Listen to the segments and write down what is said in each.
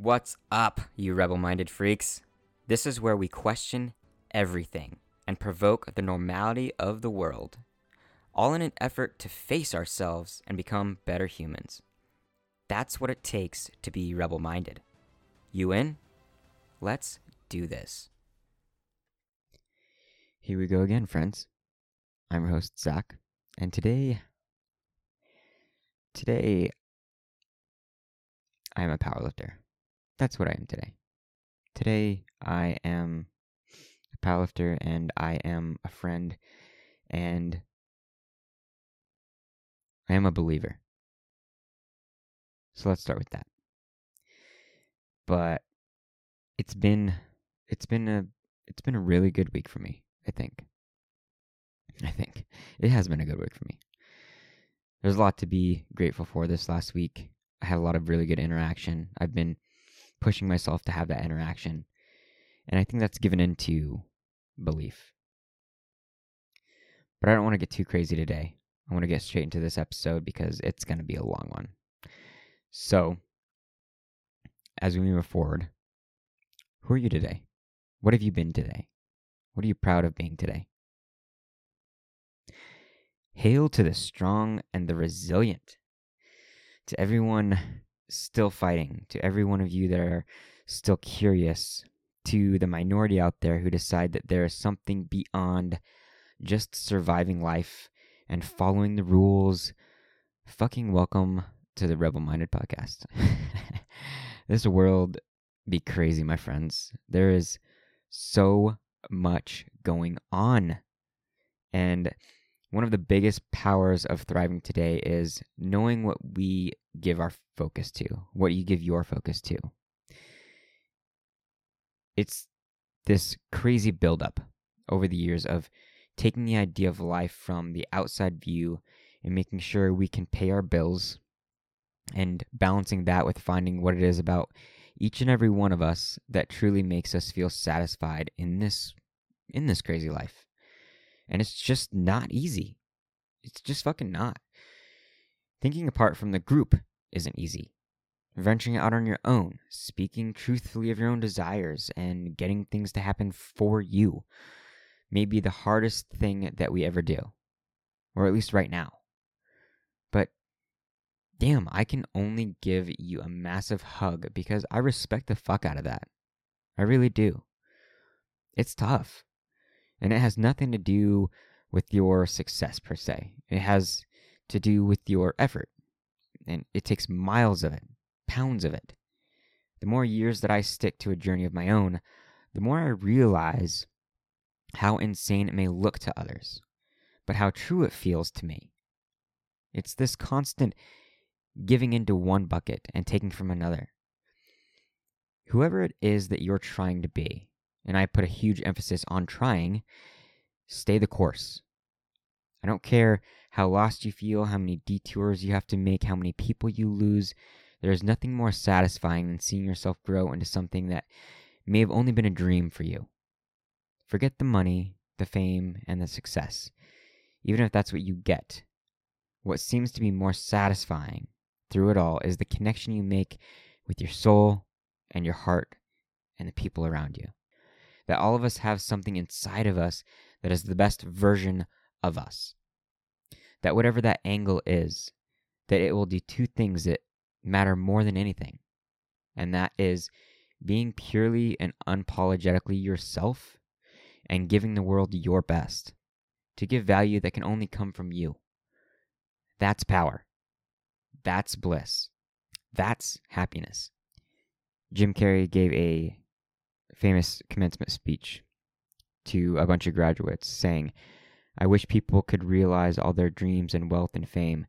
What's up, you rebel minded freaks? This is where we question everything and provoke the normality of the world, all in an effort to face ourselves and become better humans. That's what it takes to be rebel minded. You in? Let's do this. Here we go again, friends. I'm your host, Zach, and today, today, I am a powerlifter. That's what I am today. Today, I am a powerlifter and I am a friend and I am a believer. So let's start with that. But it's been it's been a it's been a really good week for me, I think. I think it has been a good week for me. There's a lot to be grateful for this last week. I had a lot of really good interaction. I've been pushing myself to have that interaction. And I think that's given into belief. But I don't want to get too crazy today. I want to get straight into this episode because it's going to be a long one. So, as we move forward, who are you today? What have you been today? What are you proud of being today? Hail to the strong and the resilient. To everyone still fighting, to every one of you that are still curious, to the minority out there who decide that there is something beyond just surviving life and following the rules, fucking welcome to the Rebel Minded podcast. this world be crazy, my friends. There is so much going on. And one of the biggest powers of thriving today is knowing what we give our focus to, what you give your focus to. It's this crazy buildup over the years of taking the idea of life from the outside view and making sure we can pay our bills and balancing that with finding what it is about each and every one of us that truly makes us feel satisfied in this in this crazy life. And it's just not easy. It's just fucking not. Thinking apart from the group isn't easy. Venturing out on your own, speaking truthfully of your own desires, and getting things to happen for you may be the hardest thing that we ever do. Or at least right now. But damn, I can only give you a massive hug because I respect the fuck out of that. I really do. It's tough. And it has nothing to do with your success per se. It has to do with your effort. And it takes miles of it, pounds of it. The more years that I stick to a journey of my own, the more I realize how insane it may look to others, but how true it feels to me. It's this constant giving into one bucket and taking from another. Whoever it is that you're trying to be, and I put a huge emphasis on trying, stay the course. I don't care how lost you feel, how many detours you have to make, how many people you lose. There is nothing more satisfying than seeing yourself grow into something that may have only been a dream for you. Forget the money, the fame, and the success, even if that's what you get. What seems to be more satisfying through it all is the connection you make with your soul and your heart and the people around you. That all of us have something inside of us that is the best version of us. That whatever that angle is, that it will do two things that matter more than anything. And that is being purely and unapologetically yourself and giving the world your best to give value that can only come from you. That's power. That's bliss. That's happiness. Jim Carrey gave a famous commencement speech to a bunch of graduates saying, I wish people could realize all their dreams and wealth and fame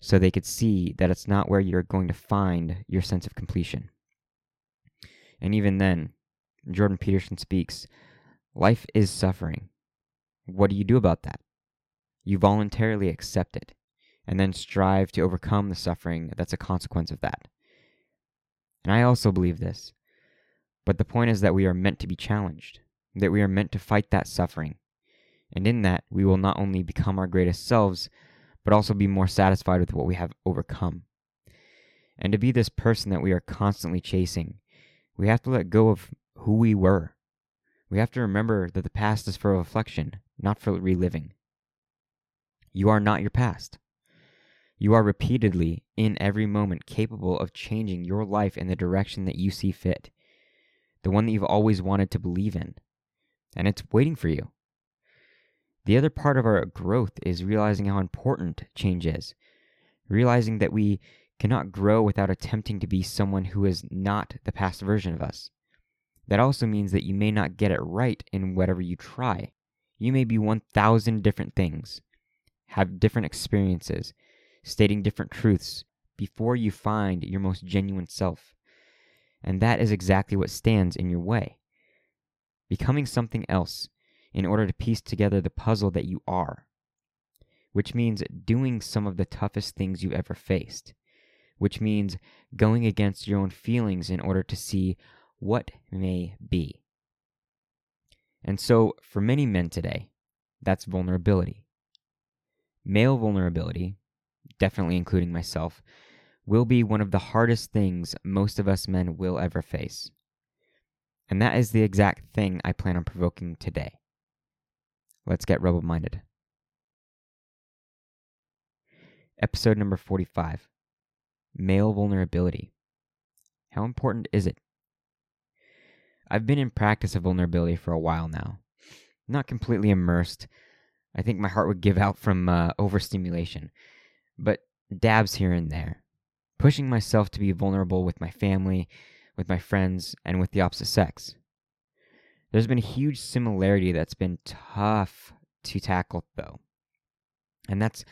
so they could see that it's not where you're going to find your sense of completion. And even then, Jordan Peterson speaks life is suffering. What do you do about that? You voluntarily accept it and then strive to overcome the suffering that's a consequence of that. And I also believe this. But the point is that we are meant to be challenged, that we are meant to fight that suffering. And in that, we will not only become our greatest selves, but also be more satisfied with what we have overcome. And to be this person that we are constantly chasing We have to let go of who we were. We have to remember that the past is for reflection, not for reliving. You are not your past. You are repeatedly, in every moment, capable of changing your life in the direction that you see fit, the one that you've always wanted to believe in. And it's waiting for you. The other part of our growth is realizing how important change is, realizing that we cannot grow without attempting to be someone who is not the past version of us. That also means that you may not get it right in whatever you try. You may be 1,000 different things, have different experiences, stating different truths before you find your most genuine self. And that is exactly what stands in your way. Becoming something else in order to piece together the puzzle that you are, which means doing some of the toughest things you've ever faced, which means going against your own feelings in order to see what may be. And so, for many men today, that's vulnerability. Male vulnerability, definitely including myself, will be one of the hardest things most of us men will ever face. And that is the exact thing I plan on provoking today. Let's get rebel minded. Episode number 45 Male Vulnerability. How important is it? I've been in practice of vulnerability for a while now. Not completely immersed. I think my heart would give out from uh, overstimulation, but dabs here and there. Pushing myself to be vulnerable with my family, with my friends, and with the opposite sex. There's been a huge similarity that's been tough to tackle, though. And that's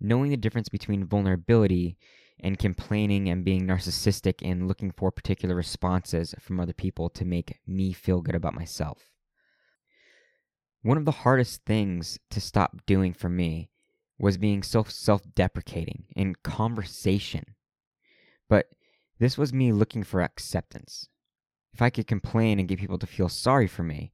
knowing the difference between vulnerability and complaining and being narcissistic and looking for particular responses from other people to make me feel good about myself. One of the hardest things to stop doing for me was being so self deprecating in conversation. But this was me looking for acceptance. If I could complain and get people to feel sorry for me,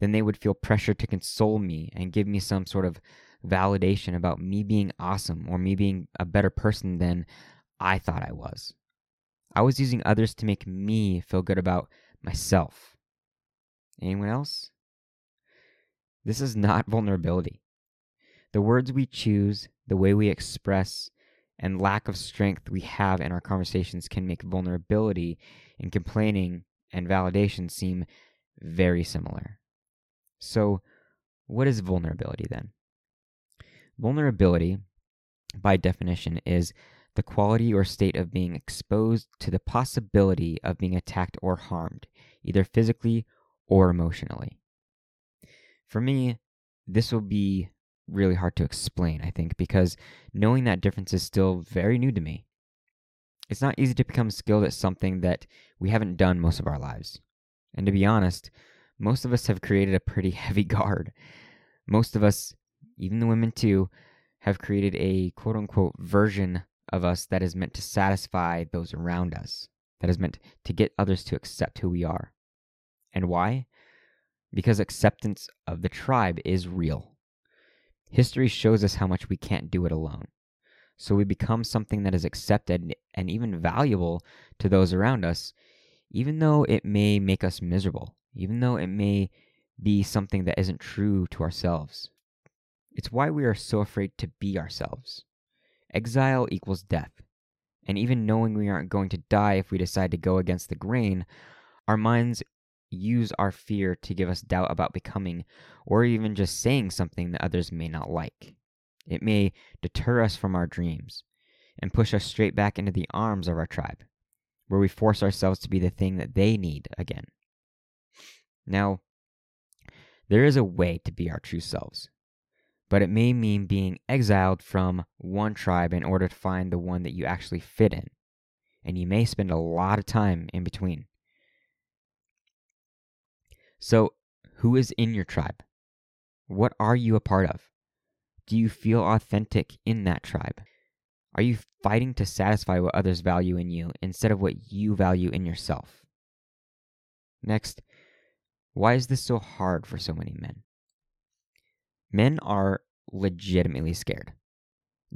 then they would feel pressure to console me and give me some sort of validation about me being awesome or me being a better person than I thought I was. I was using others to make me feel good about myself. Anyone else? This is not vulnerability. The words we choose, the way we express, and lack of strength we have in our conversations can make vulnerability and complaining and validation seem very similar. So, what is vulnerability then? Vulnerability, by definition, is the quality or state of being exposed to the possibility of being attacked or harmed, either physically or emotionally. For me, this will be really hard to explain, I think, because knowing that difference is still very new to me. It's not easy to become skilled at something that we haven't done most of our lives. And to be honest, most of us have created a pretty heavy guard. Most of us, even the women too, have created a quote unquote version of us that is meant to satisfy those around us, that is meant to get others to accept who we are. And why? Because acceptance of the tribe is real. History shows us how much we can't do it alone. So we become something that is accepted and even valuable to those around us, even though it may make us miserable, even though it may be something that isn't true to ourselves. It's why we are so afraid to be ourselves. Exile equals death. And even knowing we aren't going to die if we decide to go against the grain, our minds use our fear to give us doubt about becoming or even just saying something that others may not like. It may deter us from our dreams and push us straight back into the arms of our tribe, where we force ourselves to be the thing that they need again. Now, there is a way to be our true selves but it may mean being exiled from one tribe in order to find the one that you actually fit in. And you may spend a lot of time in between. So, who is in your tribe? What are you a part of? Do you feel authentic in that tribe? Are you fighting to satisfy what others value in you instead of what you value in yourself? Next, why is this so hard for so many men? Men are legitimately scared.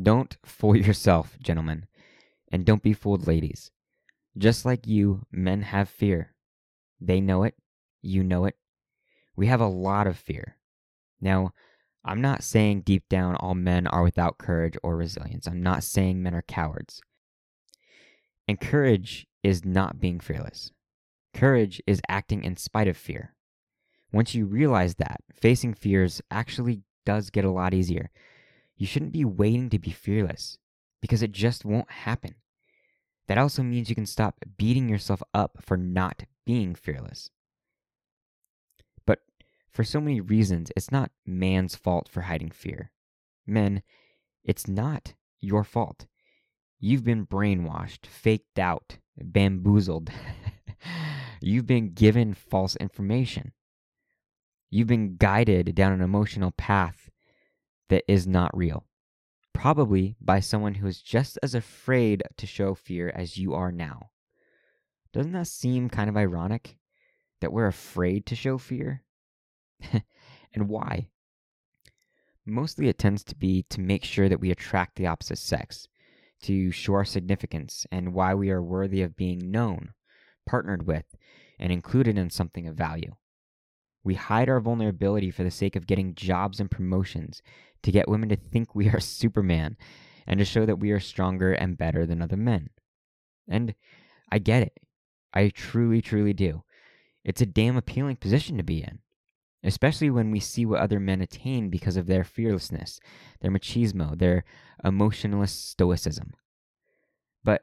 Don't fool yourself, gentlemen, and don't be fooled, ladies. Just like you, men have fear. They know it. You know it. We have a lot of fear. Now, I'm not saying deep down all men are without courage or resilience. I'm not saying men are cowards. And courage is not being fearless. Courage is acting in spite of fear. Once you realize that, facing fears actually does get a lot easier. You shouldn't be waiting to be fearless because it just won't happen. That also means you can stop beating yourself up for not being fearless. For so many reasons, it's not man's fault for hiding fear. Men, it's not your fault. You've been brainwashed, faked out, bamboozled. You've been given false information. You've been guided down an emotional path that is not real, probably by someone who is just as afraid to show fear as you are now. Doesn't that seem kind of ironic that we're afraid to show fear? and why? Mostly it tends to be to make sure that we attract the opposite sex, to show our significance and why we are worthy of being known, partnered with, and included in something of value. We hide our vulnerability for the sake of getting jobs and promotions, to get women to think we are Superman, and to show that we are stronger and better than other men. And I get it. I truly, truly do. It's a damn appealing position to be in, especially when we see what other men attain because of their fearlessness, their machismo, their emotionless stoicism. But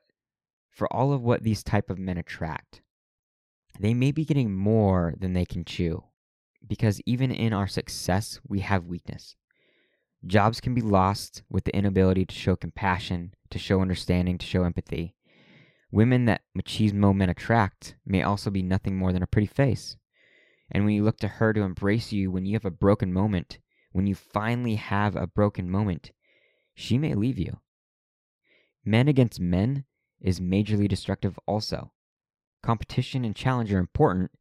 for all of what these type of men attract, they may be getting more than they can chew because even in our success, we have weakness. Jobs can be lost with the inability to show compassion, to show understanding, to show empathy. Women that machismo men attract may also be nothing more than a pretty face. And when you look to her to embrace you when you have a broken moment, when you finally have a broken moment, she may leave you. Men against men is majorly destructive also. Competition and challenge are important,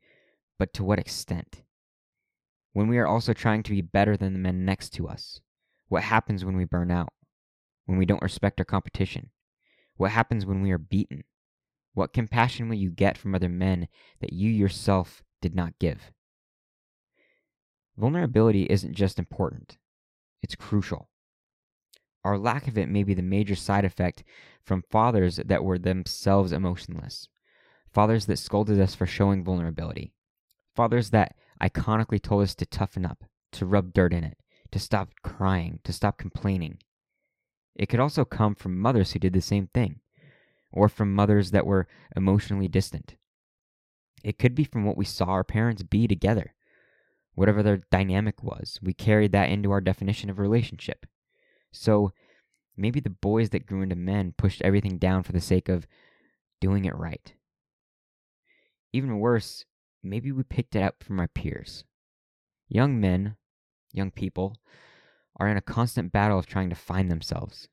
but to what extent? When we are also trying to be better than the men next to us, what happens when we burn out? When we don't respect our competition? What happens when we are beaten? What compassion will you get from other men that you yourself did not give? Vulnerability isn't just important, it's crucial. Our lack of it may be the major side effect from fathers that were themselves emotionless, fathers that scolded us for showing vulnerability, fathers that iconically told us to toughen up, to rub dirt in it, to stop crying, to stop complaining. It could also come from mothers who did the same thing or from mothers that were emotionally distant. It could be from what we saw our parents be together. Whatever their dynamic was, we carried that into our definition of relationship. So maybe the boys that grew into men pushed everything down for the sake of doing it right. Even worse, maybe we picked it up from our peers. Young men, young people, are in a constant battle of trying to find themselves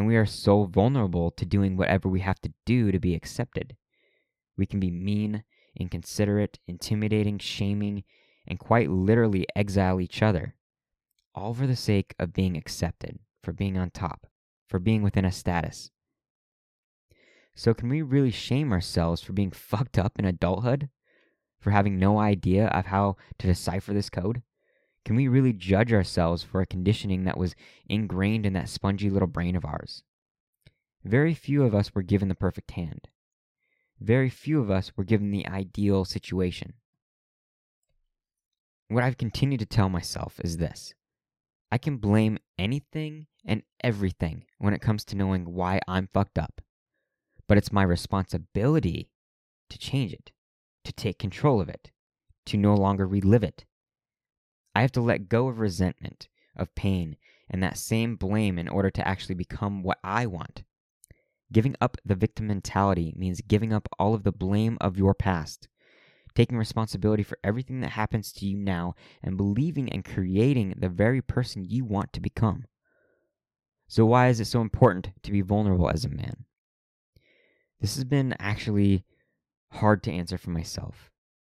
and we are so vulnerable to doing whatever we have to do to be accepted. We can be mean, inconsiderate, intimidating, shaming, and quite literally exile each other, all for the sake of being accepted, for being on top, for being within a status. So, can we really shame ourselves for being fucked up in adulthood? For having no idea of how to decipher this code? Can we really judge ourselves for a conditioning that was ingrained in that spongy little brain of ours? Very few of us were given the perfect hand. Very few of us were given the ideal situation. What I've continued to tell myself is this I can blame anything and everything when it comes to knowing why I'm fucked up, but it's my responsibility to change it, to take control of it, to no longer relive it. I have to let go of resentment, of pain, and that same blame in order to actually become what I want. Giving up the victim mentality means giving up all of the blame of your past, taking responsibility for everything that happens to you now, and believing and creating the very person you want to become. So, why is it so important to be vulnerable as a man? This has been actually hard to answer for myself.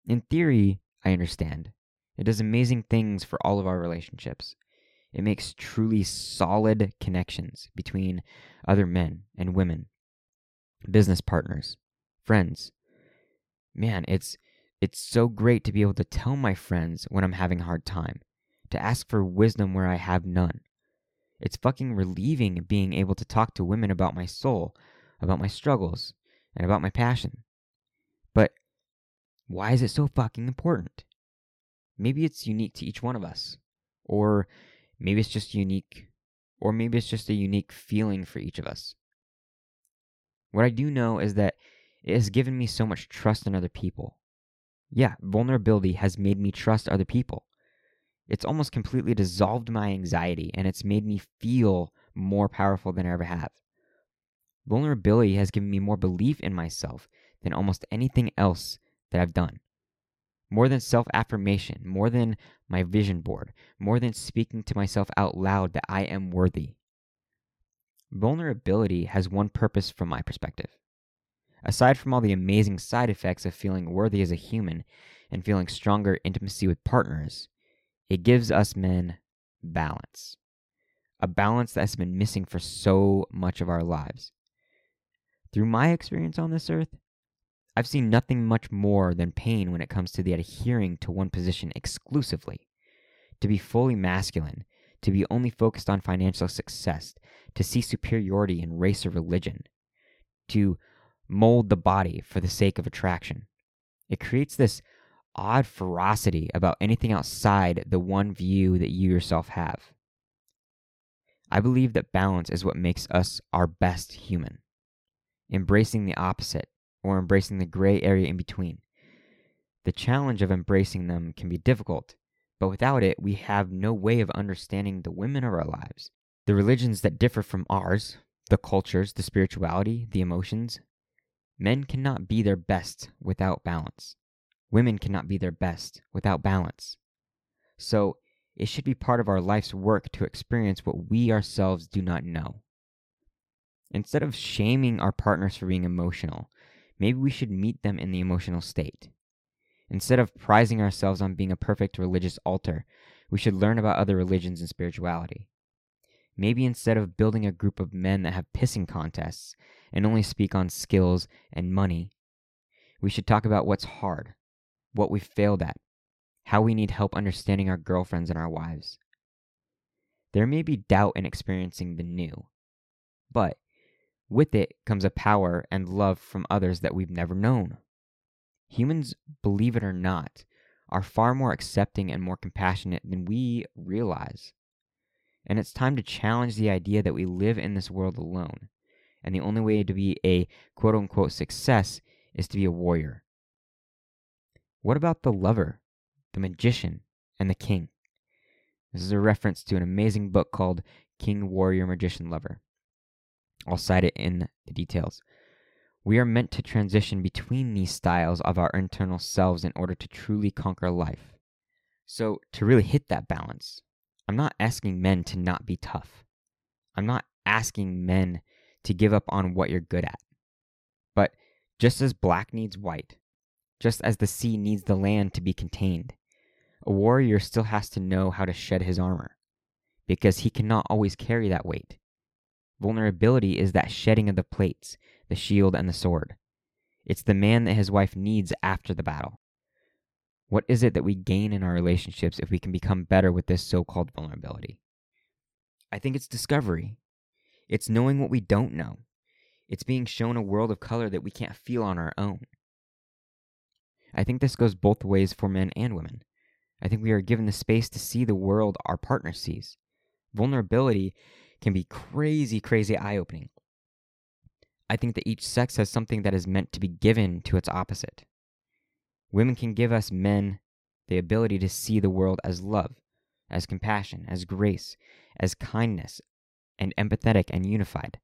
In theory, I understand. It does amazing things for all of our relationships. It makes truly solid connections between other men and women, business partners, friends. Man, it's It's so great to be able to tell my friends when I'm having a hard time, to ask for wisdom where I have none. It's fucking relieving being able to talk to women about my soul, about my struggles, and about my passion. But why is it so fucking important? Maybe it's unique to each one of us. Or maybe it's just unique, or maybe it's just a unique feeling for each of us. What I do know is that it has given me so much trust in other people. Yeah, vulnerability has made me trust other people. It's almost completely dissolved my anxiety and it's made me feel more powerful than I ever have. Vulnerability has given me more belief in myself than almost anything else that I've done. More than self affirmation, more than my vision board, more than speaking to myself out loud that I am worthy. Vulnerability has one purpose from my perspective. Aside from all the amazing side effects of feeling worthy as a human and feeling stronger intimacy with partners, it gives us men balance. A balance that's been missing for so much of our lives. Through my experience on this earth, I've seen nothing much more than pain when it comes to the adhering to one position exclusively. To be fully masculine, to be only focused on financial success, to see superiority in race or religion, to mold the body for the sake of attraction. It creates this odd ferocity about anything outside the one view that you yourself have. I believe that balance is what makes us our best human. Embracing the opposite, or embracing the gray area in between. The challenge of embracing them can be difficult, but without it, we have no way of understanding the women of our lives. The religions that differ from ours, the cultures, the spirituality, the emotions, men cannot be their best without balance. Women cannot be their best without balance. So, it should be part of our life's work to experience what we ourselves do not know. Instead of shaming our partners for being emotional, maybe we should meet them in the emotional state. Instead of prizing ourselves on being a perfect religious altar, we should learn about other religions and spirituality. Maybe instead of building a group of men that have pissing contests and only speak on skills and money, we should talk about what's hard, what we've failed at, how we need help understanding our girlfriends and our wives. There may be doubt in experiencing the new, but with it comes a power and love from others that we've never known. Humans, believe it or not, are far more accepting and more compassionate than we realize. And it's time to challenge the idea that we live in this world alone, and the only way to be a quote unquote success is to be a warrior. What about the lover, the magician, and the king? This is a reference to an amazing book called King, Warrior, Magician, Lover. I'll cite it in the details. We are meant to transition between these styles of our internal selves in order to truly conquer life. So, to really hit that balance, I'm not asking men to not be tough. I'm not asking men to give up on what you're good at. But just as black needs white, just as the sea needs the land to be contained, a warrior still has to know how to shed his armor, because he cannot always carry that weight. Vulnerability is that shedding of the plates, the shield, and the sword. It's the man that his wife needs after the battle. What is it that we gain in our relationships if we can become better with this so called vulnerability? I think it's discovery. It's knowing what we don't know. It's being shown a world of color that we can't feel on our own. I think this goes both ways for men and women. I think we are given the space to see the world our partner sees. Vulnerability can be crazy, crazy eye opening. I think that each sex has something that is meant to be given to its opposite. Women can give us men the ability to see the world as love, as compassion, as grace, as kindness, and empathetic and unified.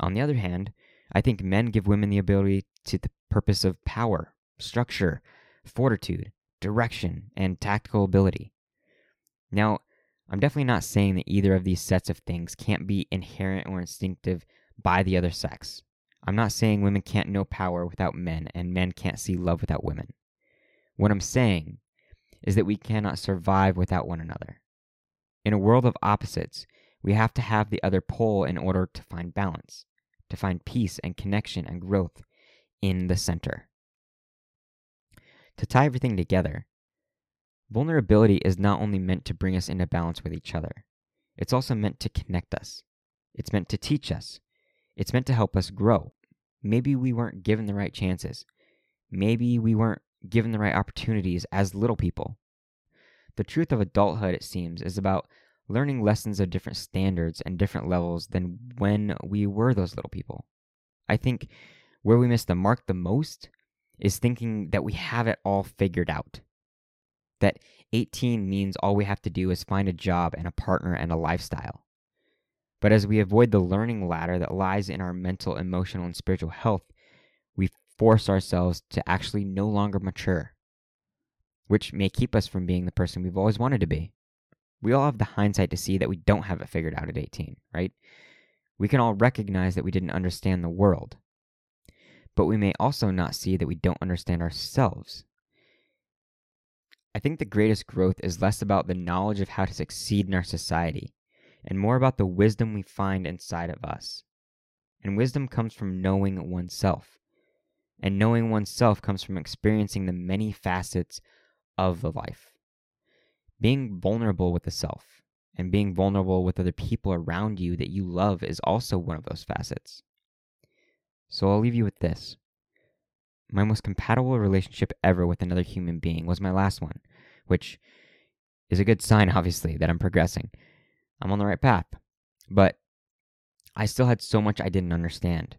On the other hand, I think men give women the ability to the purpose of power, structure, fortitude, direction, and tactical ability. Now, I'm definitely not saying that either of these sets of things can't be inherent or instinctive by the other sex. I'm not saying women can't know power without men and men can't see love without women. What I'm saying is that we cannot survive without one another. In a world of opposites, we have to have the other pole in order to find balance, to find peace and connection and growth in the center. to tie everything together, vulnerability is not only meant to bring us into balance with each other, it's also meant to connect us. It's meant to teach us. It's meant to help us grow. Maybe we weren't given the right chances. Maybe we weren't given the right opportunities as little people. The truth of adulthood, it seems, is about learning lessons of different standards and different levels than when we were those little people. I think where we miss the mark the most is thinking that we have it all figured out. That 18 means all we have to do is find a job and a partner and a lifestyle. But as we avoid the learning ladder that lies in our mental, emotional, and spiritual health, we force ourselves to actually no longer mature, which may keep us from being the person we've always wanted to be. We all have the hindsight to see that we don't have it figured out at 18, right? We can all recognize that we didn't understand the world, but we may also not see that we don't understand ourselves. I think the greatest growth is less about the knowledge of how to succeed in our society and more about the wisdom we find inside of us. And wisdom comes from knowing oneself. And knowing oneself comes from experiencing the many facets of the life. Being vulnerable with the self and being vulnerable with other people around you that you love is also one of those facets. So I'll leave you with this. My most compatible relationship ever with another human being was my last one, which is a good sign, obviously, that I'm progressing. I'm on the right path. But I still had so much I didn't understand.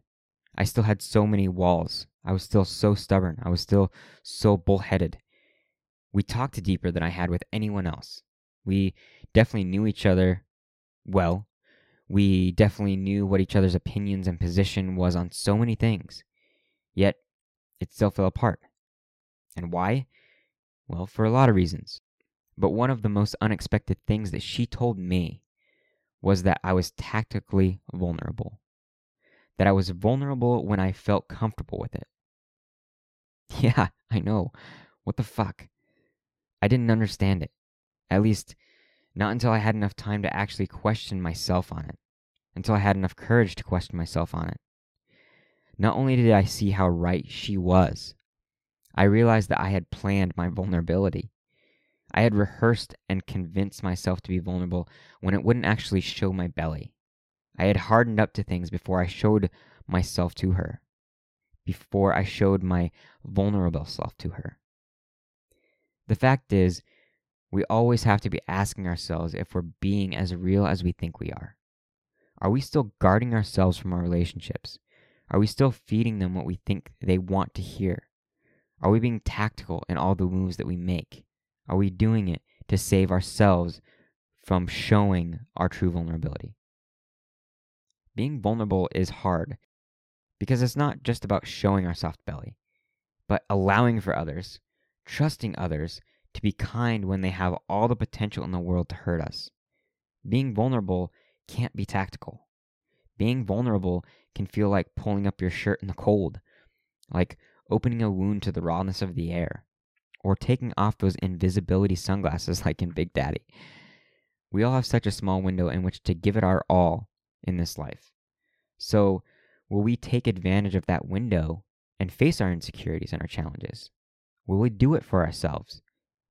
I still had so many walls. I was still so stubborn. I was still so bullheaded. We talked deeper than I had with anyone else. We definitely knew each other well, we definitely knew what each other's opinions and position was on so many things. Yet, it still fell apart. And why? Well, for a lot of reasons. But one of the most unexpected things that she told me was that I was tactically vulnerable. That I was vulnerable when I felt comfortable with it. Yeah, I know. What the fuck? I didn't understand it. At least, not until I had enough time to actually question myself on it, until I had enough courage to question myself on it. Not only did I see how right she was, I realized that I had planned my vulnerability. I had rehearsed and convinced myself to be vulnerable when it wouldn't actually show my belly. I had hardened up to things before I showed myself to her, before I showed my vulnerable self to her. The fact is, we always have to be asking ourselves if we're being as real as we think we are. Are we still guarding ourselves from our relationships? Are we still feeding them what we think they want to hear? Are we being tactical in all the moves that we make? Are we doing it to save ourselves from showing our true vulnerability? Being vulnerable is hard because it's not just about showing our soft belly, but allowing for others, trusting others, to be kind when they have all the potential in the world to hurt us. Being vulnerable can't be tactical. Being vulnerable can feel like pulling up your shirt in the cold, like opening a wound to the rawness of the air, or taking off those invisibility sunglasses like in Big Daddy. We all have such a small window in which to give it our all in this life. So, will we take advantage of that window and face our insecurities and our challenges? Will we do it for ourselves?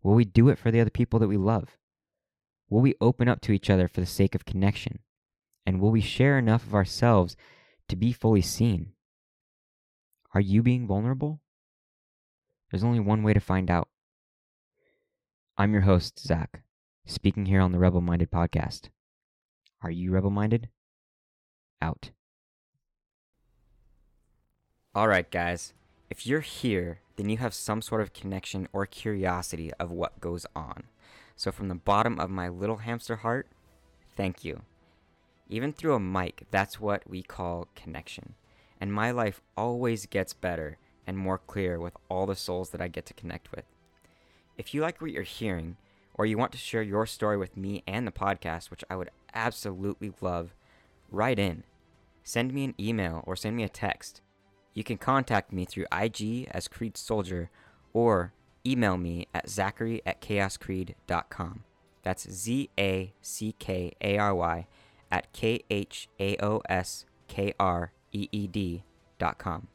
Will we do it for the other people that we love? Will we open up to each other for the sake of connection? And will we share enough of ourselves to be fully seen? Are you being vulnerable? There's only one way to find out. I'm your host, Zach, speaking here on the Rebel Minded podcast. Are you rebel minded? Out. All right, guys. If you're here then you have some sort of connection or curiosity of what goes on. So, from the bottom of my little hamster heart, thank you. Even through a mic, that's what we call connection. And my life always gets better and more clear with all the souls that I get to connect with. If you like what you're hearing, or you want to share your story with me and the podcast, which I would absolutely love, write in. Send me an email or send me a text. You can contact me through IG as Kreed Soldier or email me at zackary at khaoskreed.com. That's Z A C K A R Y at K H A O S K R E E D dot com.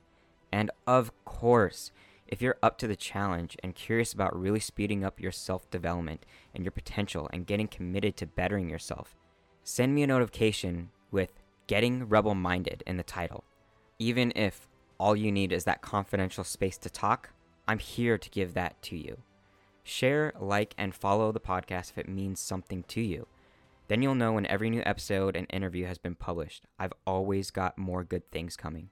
And of course, If you're up to the challenge and curious about really speeding up your self development and your potential and getting committed to bettering yourself, send me a notification with Getting Rebel Minded in the title. Even if all you need is that confidential space to talk, I'm here to give that to you. Share, like, and follow the podcast if it means something to you. Then you'll know when every new episode and interview has been published. I've always got more good things coming.